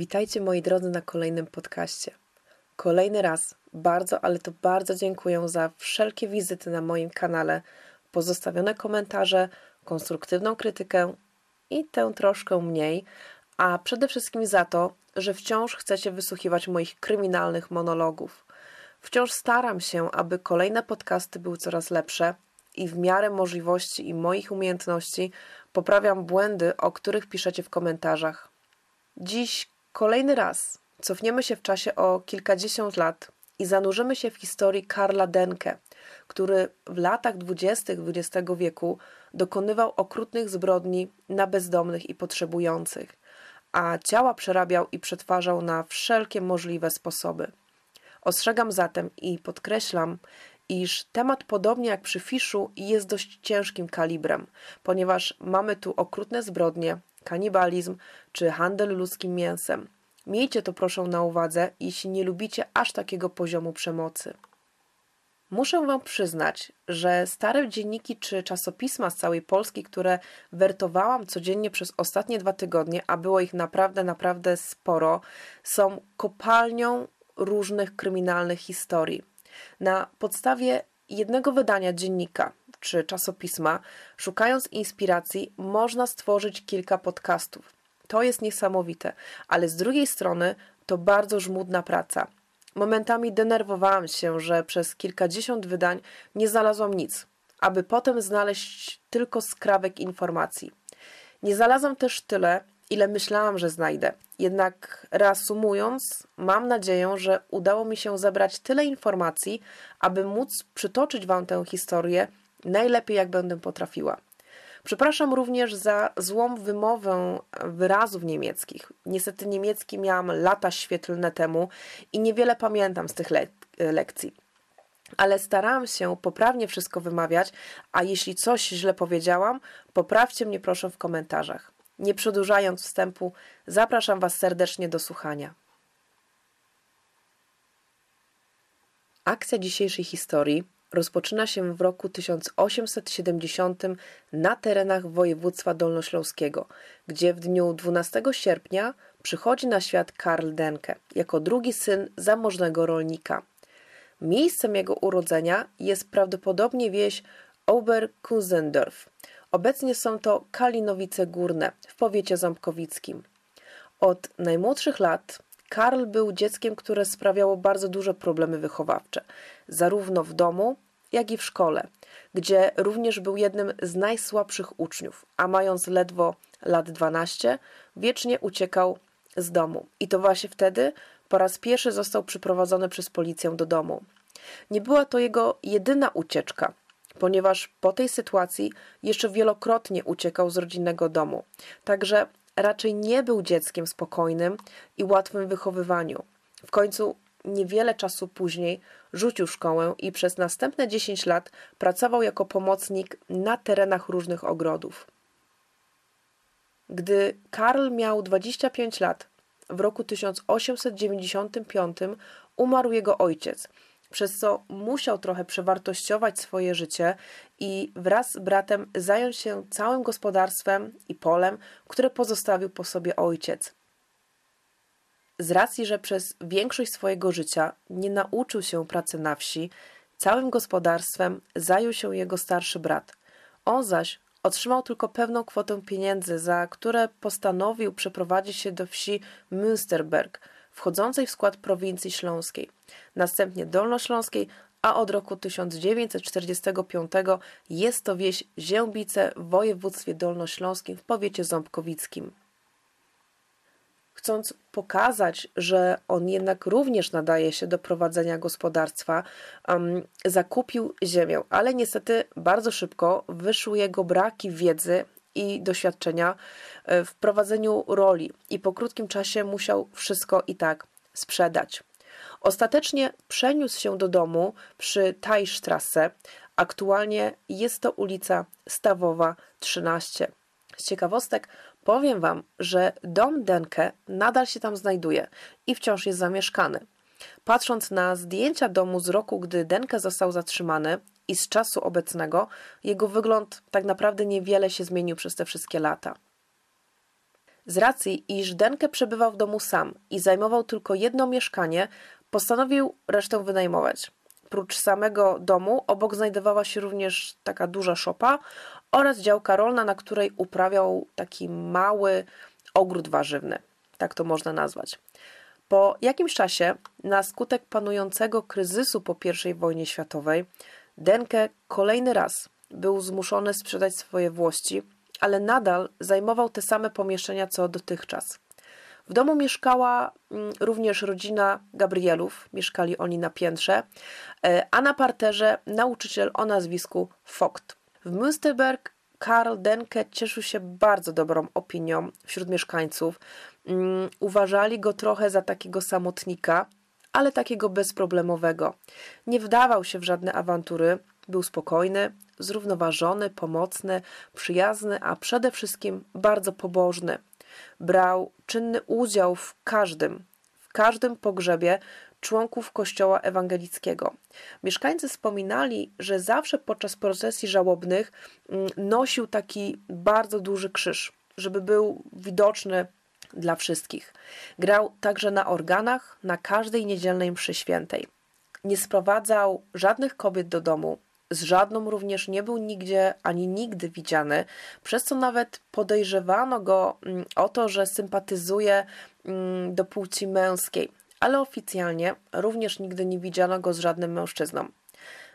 Witajcie moi drodzy na kolejnym podcaście. Kolejny raz bardzo, ale to bardzo dziękuję za wszelkie wizyty na moim kanale, pozostawione komentarze, konstruktywną krytykę i tę troszkę mniej, a przede wszystkim za to, że wciąż chcecie wysłuchiwać moich kryminalnych monologów. Wciąż staram się, aby kolejne podcasty były coraz lepsze i w miarę możliwości i moich umiejętności poprawiam błędy, o których piszecie w komentarzach. Dziś kolejny raz cofniemy się w czasie o kilkadziesiąt lat i zanurzymy się w historii Karla Denke, który w latach dwudziestych XX wieku dokonywał okrutnych zbrodni na bezdomnych i potrzebujących, a ciała przerabiał i przetwarzał na wszelkie możliwe sposoby. Ostrzegam zatem i podkreślam, iż temat, podobnie jak przy fiszu, jest dość ciężkim kalibrem, ponieważ mamy tu okrutne zbrodnie, kanibalizm czy handel ludzkim mięsem. Miejcie to proszę na uwadze, jeśli nie lubicie aż takiego poziomu przemocy. Muszę Wam przyznać, że stare dzienniki czy czasopisma z całej Polski, które wertowałam codziennie przez ostatnie dwa tygodnie, a było ich naprawdę, naprawdę sporo, są kopalnią różnych kryminalnych historii. Na podstawie jednego wydania dziennika czy czasopisma, szukając inspiracji, można stworzyć kilka podcastów. To jest niesamowite, ale z drugiej strony to bardzo żmudna praca. Momentami denerwowałam się, że przez kilkadziesiąt wydań nie znalazłam nic, aby potem znaleźć tylko skrawek informacji. Nie znalazłam też tyle, ile myślałam, że znajdę. Jednak reasumując, mam nadzieję, że udało mi się zebrać tyle informacji, aby móc przytoczyć Wam tę historię najlepiej, jak będę potrafiła. Przepraszam również za złą wymowę wyrazów niemieckich. Niestety niemiecki miałam lata świetlne temu i niewiele pamiętam z tych le lekcji. Ale starałam się poprawnie wszystko wymawiać, a jeśli coś źle powiedziałam, poprawcie mnie proszę w komentarzach. Nie przedłużając wstępu, zapraszam Was serdecznie do słuchania. Akcja dzisiejszej historii rozpoczyna się w roku 1870 na terenach województwa dolnośląskiego, gdzie w dniu 12 sierpnia przychodzi na świat Karl Denke jako drugi syn zamożnego rolnika. Miejscem jego urodzenia jest prawdopodobnie wieś Oberkusendorf. Obecnie są to Kalinowice Górne w powiecie ząbkowickim. Od najmłodszych lat Karl był dzieckiem, które sprawiało bardzo duże problemy wychowawcze, zarówno w domu, jak i w szkole, gdzie również był jednym z najsłabszych uczniów, a mając ledwo lat 12, wiecznie uciekał z domu. I to właśnie wtedy po raz pierwszy został przyprowadzony przez policję do domu. Nie była to jego jedyna ucieczka, ponieważ po tej sytuacji jeszcze wielokrotnie uciekał z rodzinnego domu. Także raczej nie był dzieckiem spokojnym i łatwym w wychowywaniu. W końcu niewiele czasu później rzucił szkołę i przez następne 10 lat pracował jako pomocnik na terenach różnych ogrodów. Gdy Karl miał 25 lat, w roku 1895 umarł jego ojciec, przez co musiał trochę przewartościować swoje życie i wraz z bratem zająć się całym gospodarstwem i polem, które pozostawił po sobie ojciec. Z racji, że przez większość swojego życia nie nauczył się pracy na wsi, całym gospodarstwem zajął się jego starszy brat. On zaś otrzymał tylko pewną kwotę pieniędzy, za które postanowił przeprowadzić się do wsi Münsterberg, wchodzącej w skład prowincji śląskiej, następnie dolnośląskiej, a od roku 1945 jest to wieś Ziębice w województwie dolnośląskim w powiecie ząbkowickim. Chcąc pokazać, że on jednak również nadaje się do prowadzenia gospodarstwa, um, zakupił ziemię, ale niestety bardzo szybko wyszły jego braki wiedzy i doświadczenia e, w prowadzeniu roli i po krótkim czasie musiał wszystko i tak sprzedać. Ostatecznie przeniósł się do domu przy Tajstrasse. Aktualnie jest to ulica Stawowa 13. Z ciekawostek powiem Wam, że dom Denke nadal się tam znajduje i wciąż jest zamieszkany. Patrząc na zdjęcia domu z roku, gdy Denke został zatrzymany i z czasu obecnego, jego wygląd tak naprawdę niewiele się zmienił przez te wszystkie lata. Z racji, iż Denke przebywał w domu sam i zajmował tylko jedno mieszkanie, postanowił resztę wynajmować. Prócz samego domu obok znajdowała się również taka duża szopa oraz działka rolna, na której uprawiał taki mały ogród warzywny. Tak to można nazwać. Po jakimś czasie, na skutek panującego kryzysu po I wojnie światowej, Denke kolejny raz był zmuszony sprzedać swoje włości, ale nadal zajmował te same pomieszczenia co dotychczas. W domu mieszkała mm, również rodzina Gabrielów, mieszkali oni na piętrze, e, a na parterze nauczyciel o nazwisku Vogt. W Münsterberg Karl Denke cieszył się bardzo dobrą opinią wśród mieszkańców. Mm, uważali go trochę za takiego samotnika, ale takiego bezproblemowego. Nie wdawał się w żadne awantury, był spokojny, zrównoważony, pomocny, przyjazny, a przede wszystkim bardzo pobożny. Brał czynny udział w każdym, w każdym pogrzebie członków kościoła ewangelickiego. Mieszkańcy wspominali, że zawsze podczas procesji żałobnych mm, nosił taki bardzo duży krzyż, żeby był widoczny dla wszystkich. Grał także na organach na każdej niedzielnej mszy świętej. Nie sprowadzał żadnych kobiet do domu, z żadną również nie był nigdzie ani nigdy widziany, przez co nawet podejrzewano go mm, o to, że sympatyzuje mm, do płci męskiej, ale oficjalnie również nigdy nie widziano go z żadnym mężczyzną.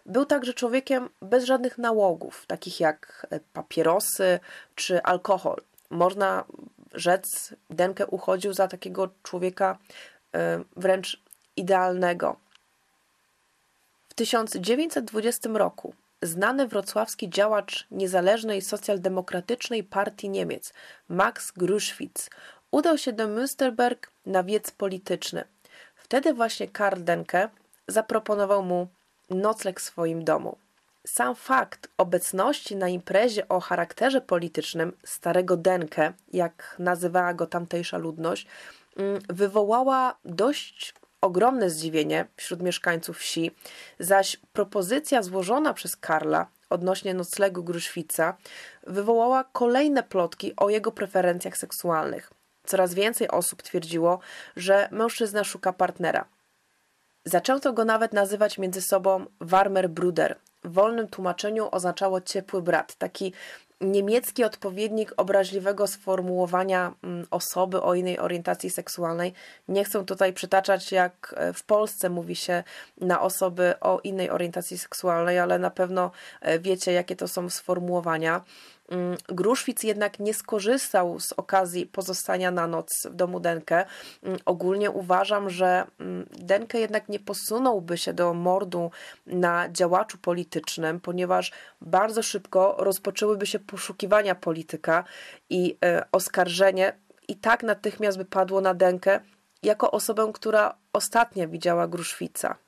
Był także człowiekiem bez żadnych nałogów, takich jak e, papierosy czy alkohol. Można rzec, Denke uchodził za takiego człowieka e, wręcz idealnego. W 1920 roku znany wrocławski działacz niezależnej socjaldemokratycznej partii Niemiec Max Gruszwitz udał się do Münsterberg na wiec polityczny. Wtedy właśnie Karl Denke zaproponował mu nocleg w swoim domu. Sam fakt obecności na imprezie o charakterze politycznym starego Denke, jak nazywała go tamtejsza ludność, mm, wywołała dość ogromne zdziwienie wśród mieszkańców wsi, zaś propozycja złożona przez Karla odnośnie noclegu Gruszwica wywołała kolejne plotki o jego preferencjach seksualnych. Coraz więcej osób twierdziło, że mężczyzna szuka partnera. Zaczęto go nawet nazywać między sobą Warmer Bruder. W wolnym tłumaczeniu oznaczało ciepły brat, taki niemiecki odpowiednik obraźliwego sformułowania mm, osoby o innej orientacji seksualnej. Nie chcę tutaj przytaczać, jak e, w Polsce mówi się na osoby o innej orientacji seksualnej, ale na pewno e, wiecie, jakie to są sformułowania. Mm, Gruszwic jednak nie skorzystał z okazji pozostania na noc w domu Denke. Mm, ogólnie uważam, że mm, Denke jednak nie posunąłby się do mordu na działaczu politycznym, ponieważ bardzo szybko rozpoczęłyby się poszukiwania polityka i e, oskarżenie i tak natychmiast by padło na Denke jako osobę, która ostatnia widziała Gruszwica.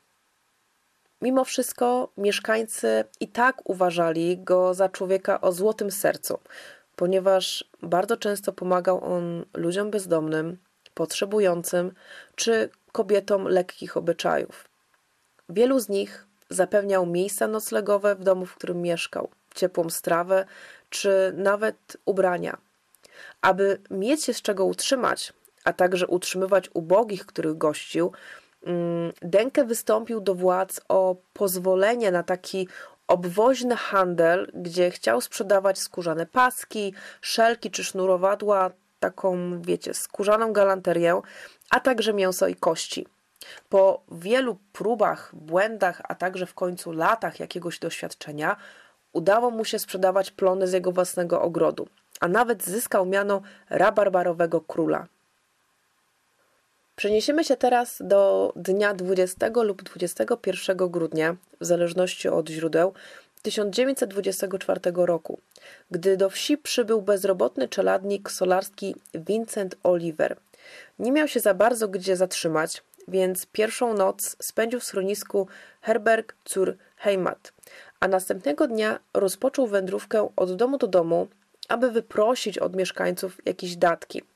Mimo wszystko mieszkańcy i tak uważali go za człowieka o złotym sercu, ponieważ bardzo często pomagał on ludziom bezdomnym, potrzebującym czy kobietom lekkich obyczajów. Wielu z nich zapewniał miejsca noclegowe w domu, w którym mieszkał, ciepłą strawę czy nawet ubrania. Aby mieć się z czego utrzymać, a także utrzymywać ubogich, których gościł, Denke wystąpił do władz o pozwolenie na taki obwoźny handel, gdzie chciał sprzedawać skórzane paski, szelki czy sznurowadła, taką, wiecie, skórzaną galanterię, a także mięso i kości. Po wielu próbach, błędach, a także w końcu latach jakiegoś doświadczenia, udało mu się sprzedawać plony z jego własnego ogrodu, a nawet zyskał miano rabarbarowego króla. Przeniesiemy się teraz do dnia 20 lub 21 grudnia, w zależności od źródeł, 1924 roku, gdy do wsi przybył bezrobotny czeladnik solarski Vincent Oliver. Nie miał się za bardzo gdzie zatrzymać, więc pierwszą noc spędził w schronisku Herberg zur Heimat, a następnego dnia rozpoczął wędrówkę od domu do domu, aby wyprosić od mieszkańców jakieś datki –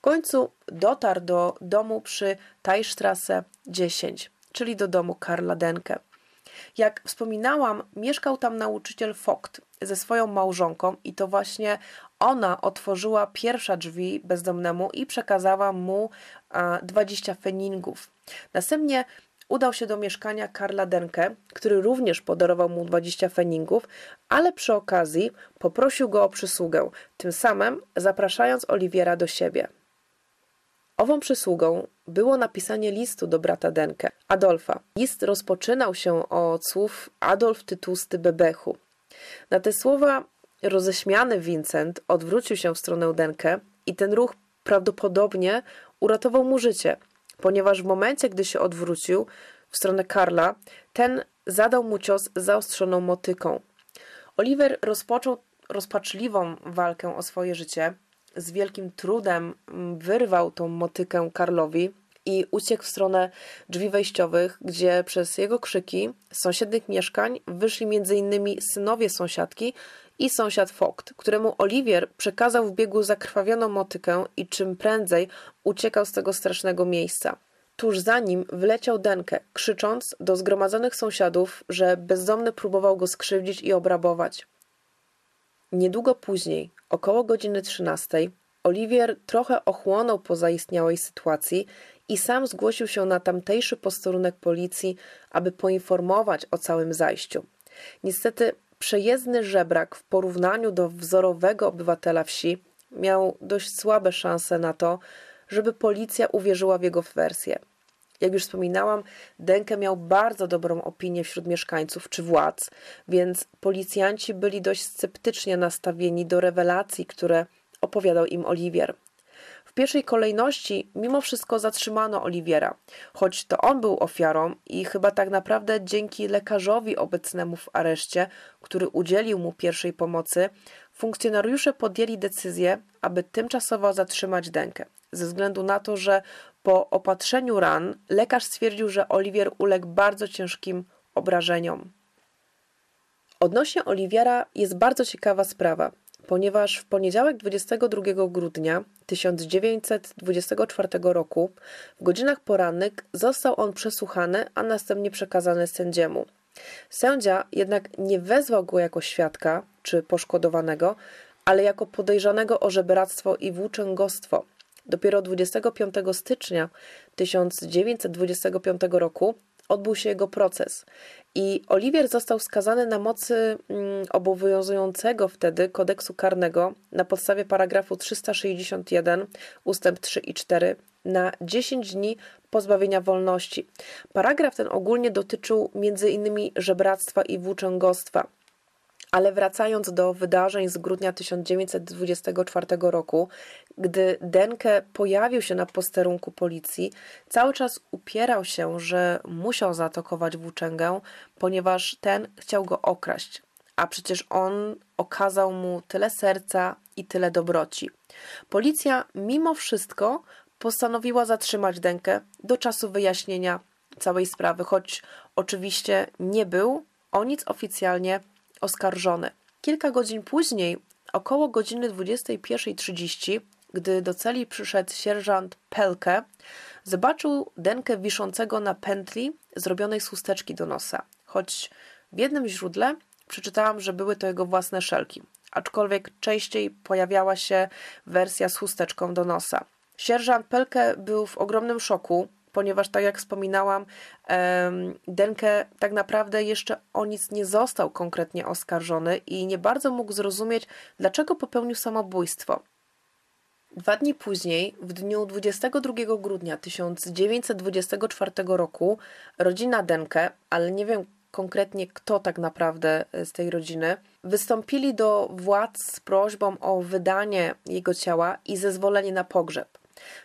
w końcu dotarł do domu przy Tajstrasse 10, czyli do domu Karla Denke. Jak wspominałam, mieszkał tam nauczyciel Vogt ze swoją małżonką i to właśnie ona otworzyła pierwsze drzwi bezdomnemu i przekazała mu 20 feningów. Następnie udał się do mieszkania Karla Denke, który również podarował mu 20 feningów, ale przy okazji poprosił go o przysługę, tym samym zapraszając Oliwiera do siebie. Ową przysługą było napisanie listu do brata Denke, Adolfa. List rozpoczynał się od słów Adolf Tytusty Bebechu. Na te słowa roześmiany Vincent odwrócił się w stronę Denke i ten ruch prawdopodobnie uratował mu życie, ponieważ w momencie, gdy się odwrócił w stronę Karla, ten zadał mu cios zaostrzoną motyką. Oliver rozpoczął rozpaczliwą walkę o swoje życie, z wielkim trudem mm, wyrwał tą motykę Karlowi i uciekł w stronę drzwi wejściowych, gdzie przez jego krzyki z sąsiednich mieszkań wyszli m.in. synowie sąsiadki i sąsiad Fogt, któremu Oliwier przekazał w biegu zakrwawioną motykę i czym prędzej uciekał z tego strasznego miejsca. Tuż za nim wleciał Denke, krzycząc do zgromadzonych sąsiadów, że bezdomny próbował go skrzywdzić i obrabować. Niedługo później, około godziny 13, Oliwier trochę ochłonął po zaistniałej sytuacji i sam zgłosił się na tamtejszy posterunek policji, aby poinformować o całym zajściu. Niestety przejezdny żebrak w porównaniu do wzorowego obywatela wsi miał dość słabe szanse na to, żeby policja uwierzyła w jego wersję. Jak już wspominałam, Denke miał bardzo dobrą opinię wśród mieszkańców czy władz, więc policjanci byli dość sceptycznie nastawieni do rewelacji, które opowiadał im Oliwier. W pierwszej kolejności mimo wszystko zatrzymano Oliwiera, choć to on był ofiarą i chyba tak naprawdę dzięki lekarzowi obecnemu w areszcie, który udzielił mu pierwszej pomocy, funkcjonariusze podjęli decyzję, aby tymczasowo zatrzymać Denkę, ze względu na to, że po opatrzeniu ran lekarz stwierdził, że Oliwier uległ bardzo ciężkim obrażeniom. Odnośnie Oliwiera jest bardzo ciekawa sprawa, ponieważ w poniedziałek 22 grudnia 1924 roku w godzinach porannych został on przesłuchany, a następnie przekazany sędziemu. Sędzia jednak nie wezwał go jako świadka czy poszkodowanego, ale jako podejrzanego o żebractwo i włóczęgostwo. Dopiero 25 stycznia 1925 roku odbył się jego proces i Oliwier został skazany na mocy mm, obowiązującego wtedy kodeksu karnego na podstawie paragrafu 361 ustęp 3 i 4 na 10 dni pozbawienia wolności. Paragraf ten ogólnie dotyczył m.in. żebractwa i włóczęgostwa. Ale wracając do wydarzeń z grudnia 1924 roku, gdy Denke pojawił się na posterunku policji, cały czas upierał się, że musiał zaatakować włóczęgę, ponieważ ten chciał go okraść. A przecież on okazał mu tyle serca i tyle dobroci. Policja mimo wszystko postanowiła zatrzymać Denkę do czasu wyjaśnienia całej sprawy, choć oczywiście nie był o nic oficjalnie oskarżony. Kilka godzin później, około godziny 21.30, gdy do celi przyszedł sierżant Pelke, zobaczył Denkę wiszącego na pętli zrobionej z chusteczki do nosa, choć w jednym źródle przeczytałam, że były to jego własne szelki, aczkolwiek częściej pojawiała się wersja z chusteczką do nosa. Sierżant Pelke był w ogromnym szoku, ponieważ tak jak wspominałam, Denke tak naprawdę jeszcze o nic nie został konkretnie oskarżony i nie bardzo mógł zrozumieć, dlaczego popełnił samobójstwo. Dwa dni później, w dniu 22 grudnia 1924 roku, rodzina Denke, ale nie wiem konkretnie kto tak naprawdę z tej rodziny, wystąpili do władz z prośbą o wydanie jego ciała i zezwolenie na pogrzeb.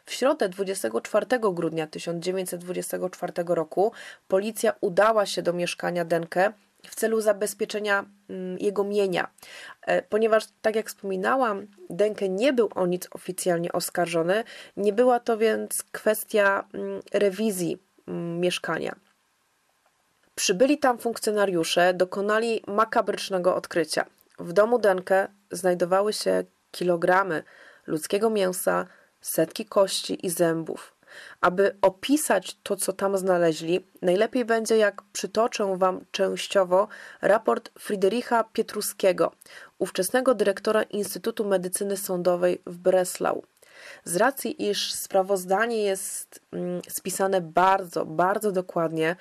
W środę 24 grudnia 1924 roku policja udała się do mieszkania Denke w celu zabezpieczenia mm, jego mienia. E, ponieważ, tak jak wspominałam, Denke nie był o nic oficjalnie oskarżony, nie była to więc kwestia mm, rewizji mm, mieszkania. Przybyli tam funkcjonariusze, dokonali makabrycznego odkrycia. W domu Denke znajdowały się kilogramy ludzkiego mięsa, setki kości i zębów. Aby opisać to, co tam znaleźli, najlepiej będzie, jak przytoczę Wam częściowo raport Friedricha Pietruskiego, ówczesnego dyrektora Instytutu Medycyny Sądowej w Breslau. Z racji, iż sprawozdanie jest mm, spisane bardzo, bardzo dokładnie,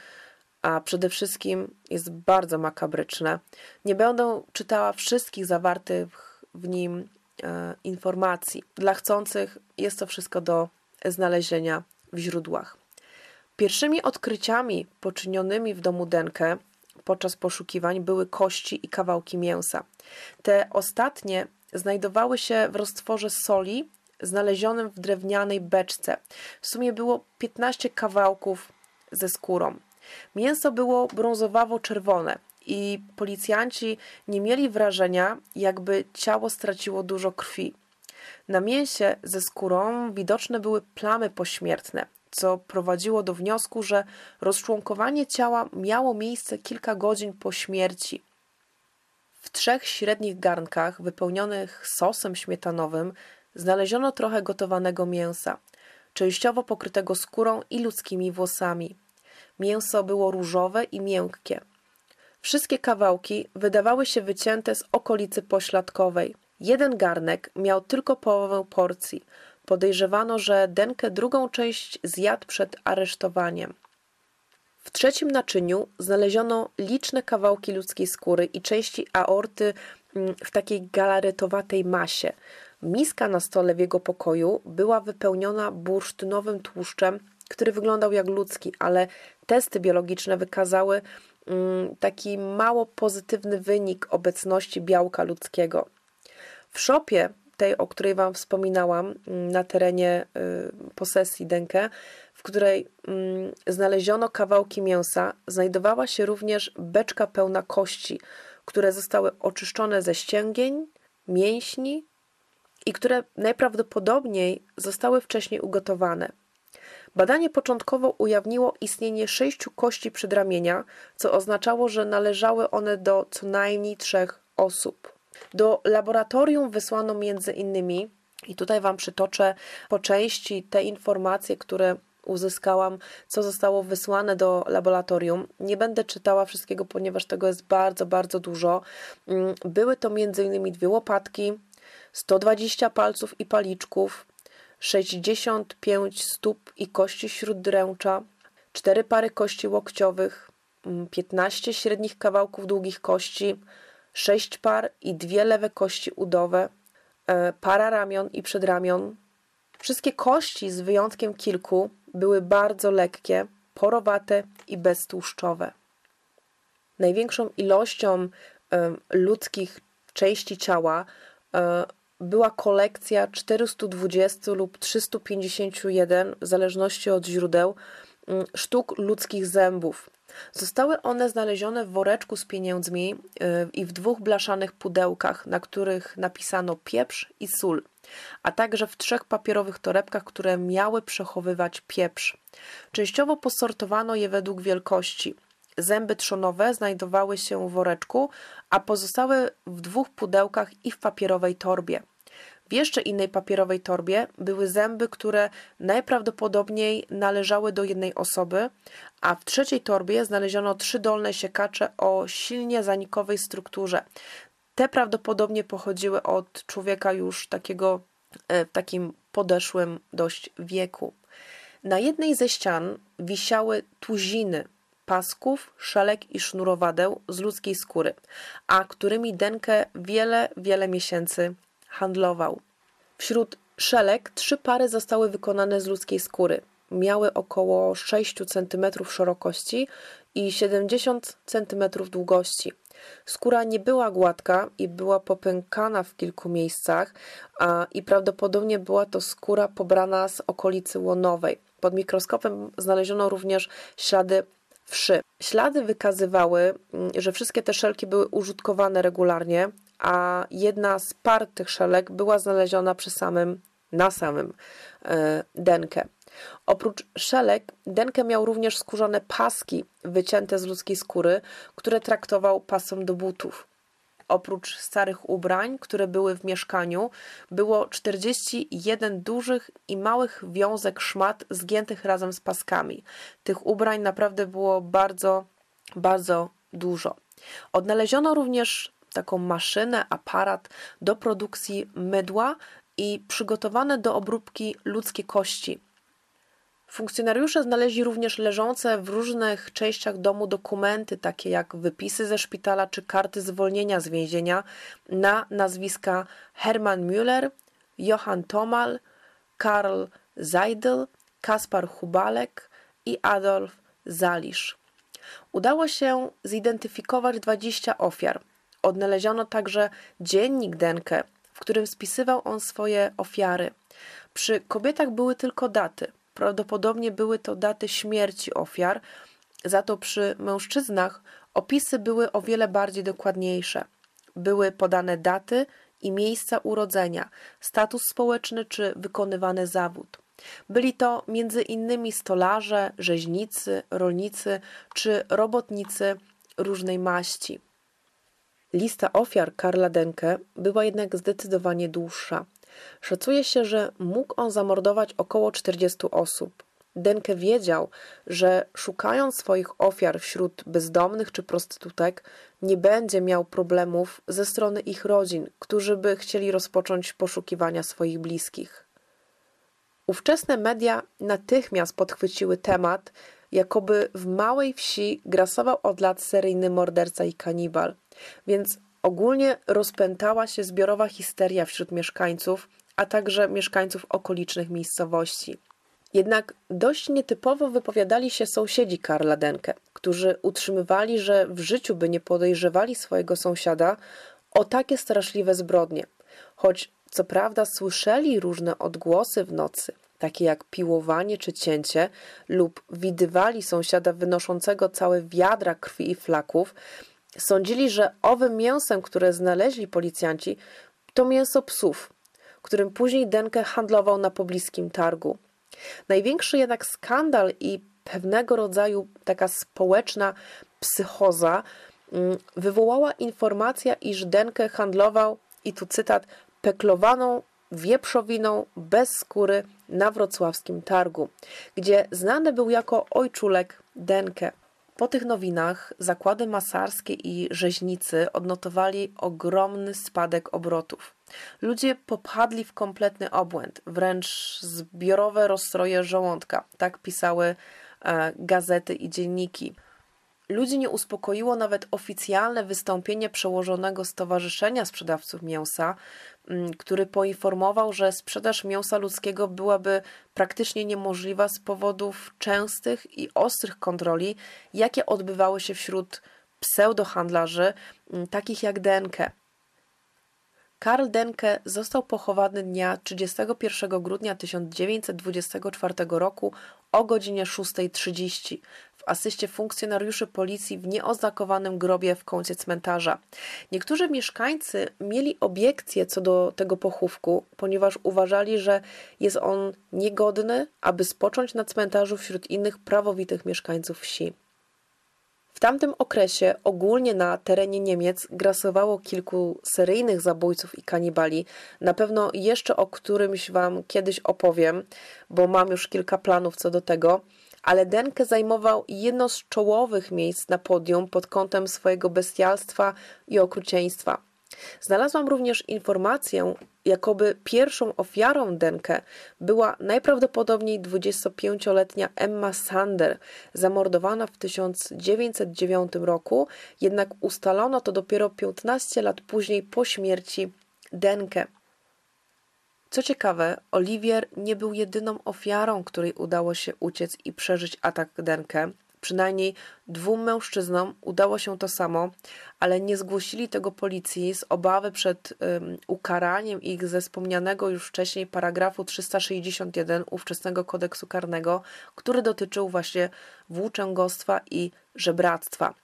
a przede wszystkim jest bardzo makabryczne, nie będę czytała wszystkich zawartych w nim informacji. Dla chcących jest to wszystko do znalezienia w źródłach. Pierwszymi odkryciami poczynionymi w domu Denke podczas poszukiwań były kości i kawałki mięsa. Te ostatnie znajdowały się w roztworze soli znalezionym w drewnianej beczce. W sumie było 15 kawałków ze skórą. Mięso było brązowawo-czerwone i policjanci nie mieli wrażenia, jakby ciało straciło dużo krwi. Na mięsie ze skórą widoczne były plamy pośmiertne, co prowadziło do wniosku, że rozczłonkowanie ciała miało miejsce kilka godzin po śmierci. W trzech średnich garnkach wypełnionych sosem śmietanowym znaleziono trochę gotowanego mięsa, częściowo pokrytego skórą i ludzkimi włosami. Mięso było różowe i miękkie. Wszystkie kawałki wydawały się wycięte z okolicy pośladkowej. Jeden garnek miał tylko połowę porcji. Podejrzewano, że Denkę drugą część zjadł przed aresztowaniem. W trzecim naczyniu znaleziono liczne kawałki ludzkiej skóry i części aorty mm, w takiej galaretowatej masie. Miska na stole w jego pokoju była wypełniona bursztynowym tłuszczem, który wyglądał jak ludzki, ale testy biologiczne wykazały taki mało pozytywny wynik obecności białka ludzkiego. W szopie, tej, o której Wam wspominałam, mm, na terenie y, posesji Denke, w której mm, znaleziono kawałki mięsa, znajdowała się również beczka pełna kości, które zostały oczyszczone ze ścięgień, mięśni i które najprawdopodobniej zostały wcześniej ugotowane. Badanie początkowo ujawniło istnienie sześciu kości przedramienia, co oznaczało, że należały one do co najmniej trzech osób. Do laboratorium wysłano między innymi, i tutaj Wam przytoczę po części te informacje, które uzyskałam, co zostało wysłane do laboratorium. Nie będę czytała wszystkiego, ponieważ tego jest bardzo, bardzo dużo. Mm, były to m.in. dwie łopatki, 120 palców i paliczków, 65 stóp i kości śróddręcza, 4 pary kości łokciowych, 15 mm, średnich kawałków długich kości, 6 par i dwie lewe kości udowe, e, para ramion i przedramion. Wszystkie kości, z wyjątkiem kilku, były bardzo lekkie, porowate i beztłuszczowe. Największą ilością ludzkich części ciała e, była kolekcja 420 lub 351, w zależności od źródeł, mm, sztuk ludzkich zębów. Zostały one znalezione w woreczku z pieniędzmi y, i w dwóch blaszanych pudełkach, na których napisano pieprz i sól, a także w trzech papierowych torebkach, które miały przechowywać pieprz. Częściowo posortowano je według wielkości. Zęby trzonowe znajdowały się w woreczku, a pozostałe w dwóch pudełkach i w papierowej torbie. W jeszcze innej papierowej torbie były zęby, które najprawdopodobniej należały do jednej osoby, a w trzeciej torbie znaleziono trzy dolne siekacze o silnie zanikowej strukturze. Te prawdopodobnie pochodziły od człowieka już takiego e, w takim podeszłym dość wieku. Na jednej ze ścian wisiały tuziny pasków, szelek i sznurowadeł z ludzkiej skóry, a którymi Denke wiele, wiele miesięcy handlował. Wśród szelek trzy pary zostały wykonane z ludzkiej skóry. Miały około 6 cm szerokości i 70 cm długości. Skóra nie była gładka i była popękana w kilku miejscach, a, i prawdopodobnie była to skóra pobrana z okolicy łonowej. Pod mikroskopem znaleziono również ślady wszy. Ślady wykazywały, mm, że wszystkie te szelki były użytkowane regularnie, a jedna z par tych szelek była znaleziona przy samym, na samym e, Denke. Oprócz szelek, Denke miał również skórzane paski wycięte z ludzkiej skóry, które traktował pasem do butów. Oprócz starych ubrań, które były w mieszkaniu, było 41 dużych i małych wiązek szmat zgiętych razem z paskami. Tych ubrań naprawdę było bardzo, bardzo dużo. Odnaleziono również taką maszynę, aparat do produkcji mydła i przygotowane do obróbki ludzkie kości. Funkcjonariusze znaleźli również leżące w różnych częściach domu dokumenty, takie jak wypisy ze szpitala czy karty zwolnienia z więzienia na nazwiska Hermann Müller, Johann Tomal, Karl Seidel, Kaspar Hubalek i Adolf Zalisz. Udało się zidentyfikować 20 ofiar. Odnaleziono także dziennik Denke, w którym spisywał on swoje ofiary. Przy kobietach były tylko daty – Prawdopodobnie były to daty śmierci ofiar, za to przy mężczyznach opisy były o wiele bardziej dokładniejsze. Były podane daty i miejsca urodzenia, status społeczny czy wykonywany zawód. Byli to między innymi stolarze, rzeźnicy, rolnicy czy robotnicy różnej maści. Lista ofiar Karla Denke była jednak zdecydowanie dłuższa. Szacuje się, że mógł on zamordować około 40 osób. Denke wiedział, że szukając swoich ofiar wśród bezdomnych czy prostytutek, nie będzie miał problemów ze strony ich rodzin, którzy by chcieli rozpocząć poszukiwania swoich bliskich. Ówczesne media natychmiast podchwyciły temat, jakoby w małej wsi grasował od lat seryjny morderca i kanibal, więc Ogólnie rozpętała się zbiorowa histeria wśród mieszkańców, a także mieszkańców okolicznych miejscowości. Jednak dość nietypowo wypowiadali się sąsiedzi Karla Denke, którzy utrzymywali, że w życiu by nie podejrzewali swojego sąsiada o takie straszliwe zbrodnie, choć co prawda słyszeli różne odgłosy w nocy, takie jak piłowanie czy cięcie, lub widywali sąsiada wynoszącego całe wiadra krwi i flaków, Sądzili, że owym mięsem, które znaleźli policjanci, to mięso psów, którym później Denke handlował na pobliskim targu. Największy jednak skandal i pewnego rodzaju taka społeczna psychoza mm, wywołała informacja, iż Denke handlował, i tu cytat, peklowaną wieprzowiną bez skóry na wrocławskim targu, gdzie znany był jako ojczulek Denke. Po tych nowinach zakłady masarskie i rzeźnicy odnotowali ogromny spadek obrotów. Ludzie popadli w kompletny obłęd, wręcz zbiorowe rozstroje żołądka. Tak pisały e, gazety i dzienniki. Ludzi nie uspokoiło nawet oficjalne wystąpienie przełożonego Stowarzyszenia Sprzedawców Mięsa, mm, który poinformował, że sprzedaż mięsa ludzkiego byłaby praktycznie niemożliwa z powodów częstych i ostrych kontroli, jakie odbywały się wśród pseudohandlarzy, mm, takich jak Denke. Karl Denke został pochowany dnia 31 grudnia 1924 roku o godzinie 6.30 w asyście funkcjonariuszy policji w nieoznakowanym grobie w kącie cmentarza. Niektórzy mieszkańcy mieli obiekcje co do tego pochówku, ponieważ uważali, że jest on niegodny, aby spocząć na cmentarzu wśród innych prawowitych mieszkańców wsi. Tamtym okresie ogólnie na terenie Niemiec grasowało kilku seryjnych zabójców i kanibali. Na pewno jeszcze o którymś Wam kiedyś opowiem, bo mam już kilka planów co do tego ale Denke zajmował jedno z czołowych miejsc na podium pod kątem swojego bestialstwa i okrucieństwa. Znalazłam również informację, jakoby pierwszą ofiarą Denke była najprawdopodobniej 25-letnia Emma Sander, zamordowana w 1909 roku, jednak ustalono to dopiero 15 lat później po śmierci Denke. Co ciekawe, Oliwier nie był jedyną ofiarą, której udało się uciec i przeżyć atak Denke. Przynajmniej dwóm mężczyznom udało się to samo, ale nie zgłosili tego policji z obawy przed um, ukaraniem ich ze wspomnianego już wcześniej paragrafu 361 ówczesnego kodeksu karnego, który dotyczył właśnie włóczęgostwa i żebractwa.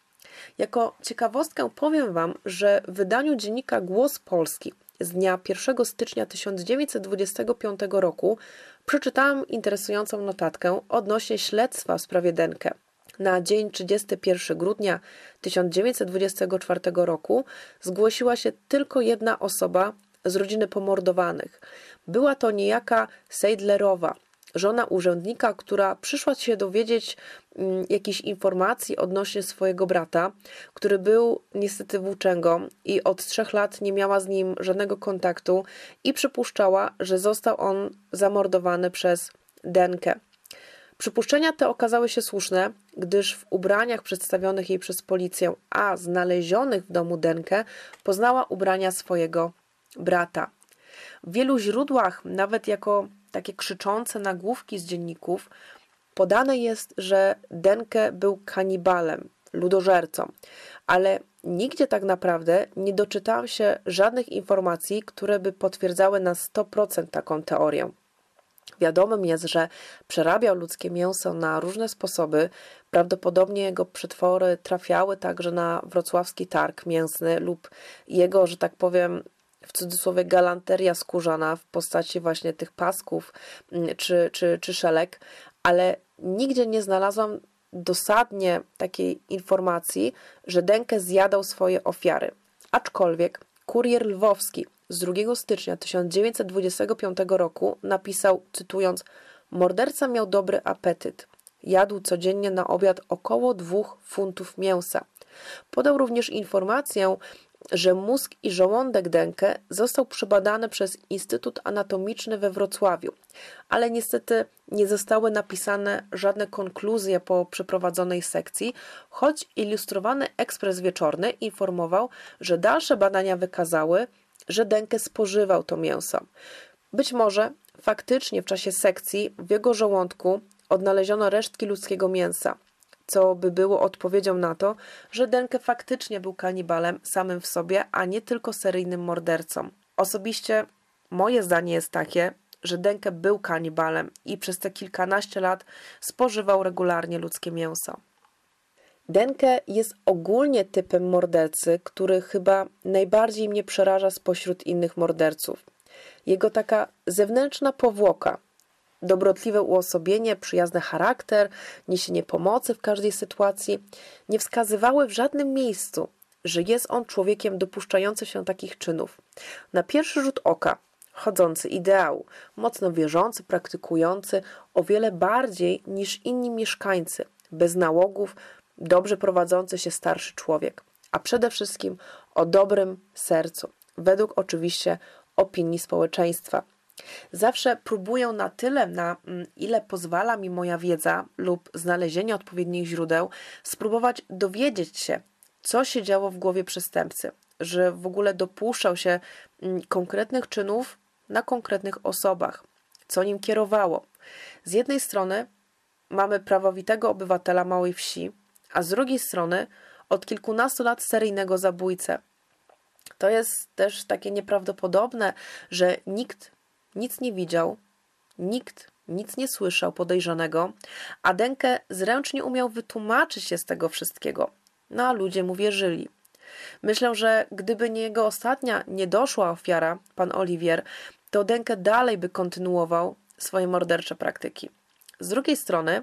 Jako ciekawostkę powiem Wam, że w wydaniu dziennika Głos Polski z dnia 1 stycznia 1925 roku przeczytałam interesującą notatkę odnośnie śledztwa w sprawie Denke. Na dzień 31 grudnia 1924 roku zgłosiła się tylko jedna osoba z rodziny pomordowanych. Była to niejaka Seidlerowa, żona urzędnika, która przyszła się dowiedzieć mm, jakichś informacji odnośnie swojego brata, który był niestety włóczęgą i od trzech lat nie miała z nim żadnego kontaktu i przypuszczała, że został on zamordowany przez Denkę. Przypuszczenia te okazały się słuszne, gdyż w ubraniach przedstawionych jej przez policję, a znalezionych w domu Denkę, poznała ubrania swojego brata. W wielu źródłach, nawet jako takie krzyczące nagłówki z dzienników, podane jest, że Denke był kanibalem, ludożercą, ale nigdzie tak naprawdę nie doczytałam się żadnych informacji, które by potwierdzały na 100% taką teorię. Wiadomym jest, że przerabiał ludzkie mięso na różne sposoby. Prawdopodobnie jego przetwory trafiały także na wrocławski targ mięsny lub jego, że tak powiem, w cudzysłowie galanteria skórzana w postaci właśnie tych pasków mm, czy, czy, czy szelek, ale nigdzie nie znalazłam dosadnie takiej informacji, że Denke zjadał swoje ofiary. Aczkolwiek kurier lwowski z 2 stycznia 1925 roku napisał, cytując: Morderca miał dobry apetyt. Jadł codziennie na obiad około dwóch funtów mięsa. Podał również informację, że mózg i żołądek Denke został przebadany przez Instytut Anatomiczny we Wrocławiu, ale niestety nie zostały napisane żadne konkluzje po przeprowadzonej sekcji, choć ilustrowany ekspres wieczorny informował, że dalsze badania wykazały, że Denke spożywał to mięso. Być może faktycznie w czasie sekcji w jego żołądku odnaleziono resztki ludzkiego mięsa co by było odpowiedzią na to, że Denke faktycznie był kanibalem samym w sobie, a nie tylko seryjnym mordercą. Osobiście moje zdanie jest takie, że Denke był kanibalem i przez te kilkanaście lat spożywał regularnie ludzkie mięso. Denke jest ogólnie typem mordercy, który chyba najbardziej mnie przeraża spośród innych morderców. Jego taka zewnętrzna powłoka, dobrotliwe uosobienie, przyjazny charakter, niesienie pomocy w każdej sytuacji nie wskazywały w żadnym miejscu, że jest on człowiekiem dopuszczającym się takich czynów. Na pierwszy rzut oka chodzący ideał, mocno wierzący, praktykujący o wiele bardziej niż inni mieszkańcy, bez nałogów, dobrze prowadzący się starszy człowiek, a przede wszystkim o dobrym sercu, według oczywiście opinii społeczeństwa. Zawsze próbuję na tyle, na mm, ile pozwala mi moja wiedza lub znalezienie odpowiednich źródeł, spróbować dowiedzieć się, co się działo w głowie przestępcy, że w ogóle dopuszczał się mm, konkretnych czynów na konkretnych osobach, co nim kierowało. Z jednej strony mamy prawowitego obywatela małej wsi, a z drugiej strony od kilkunastu lat seryjnego zabójcę. To jest też takie nieprawdopodobne, że nikt nic nie widział, nikt nic nie słyszał podejrzanego, a Denke zręcznie umiał wytłumaczyć się z tego wszystkiego. No a ludzie mu wierzyli. Myślę, że gdyby nie jego ostatnia, niedoszła ofiara, pan Oliwier, to Denke dalej by kontynuował swoje mordercze praktyki. Z drugiej strony,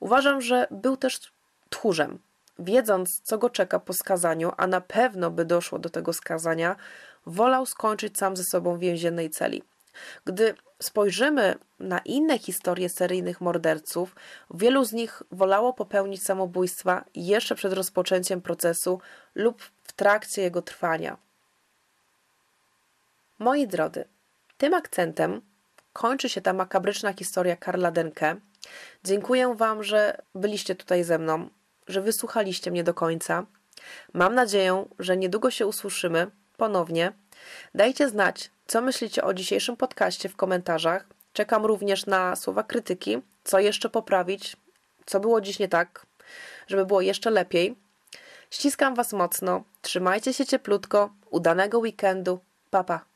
uważam, że był też tchórzem. Wiedząc, co go czeka po skazaniu, a na pewno by doszło do tego skazania, wolał skończyć sam ze sobą w więziennej celi. Gdy spojrzymy na inne historie seryjnych morderców, wielu z nich wolało popełnić samobójstwa jeszcze przed rozpoczęciem procesu lub w trakcie jego trwania. Moi drodzy, tym akcentem kończy się ta makabryczna historia Karla Denke. Dziękuję Wam, że byliście tutaj ze mną, że wysłuchaliście mnie do końca. Mam nadzieję, że niedługo się usłyszymy ponownie. Dajcie znać, co myślicie o dzisiejszym podcaście w komentarzach? Czekam również na słowa krytyki, co jeszcze poprawić, co było dziś nie tak, żeby było jeszcze lepiej. Ściskam Was mocno, trzymajcie się cieplutko, udanego weekendu, papa. Pa.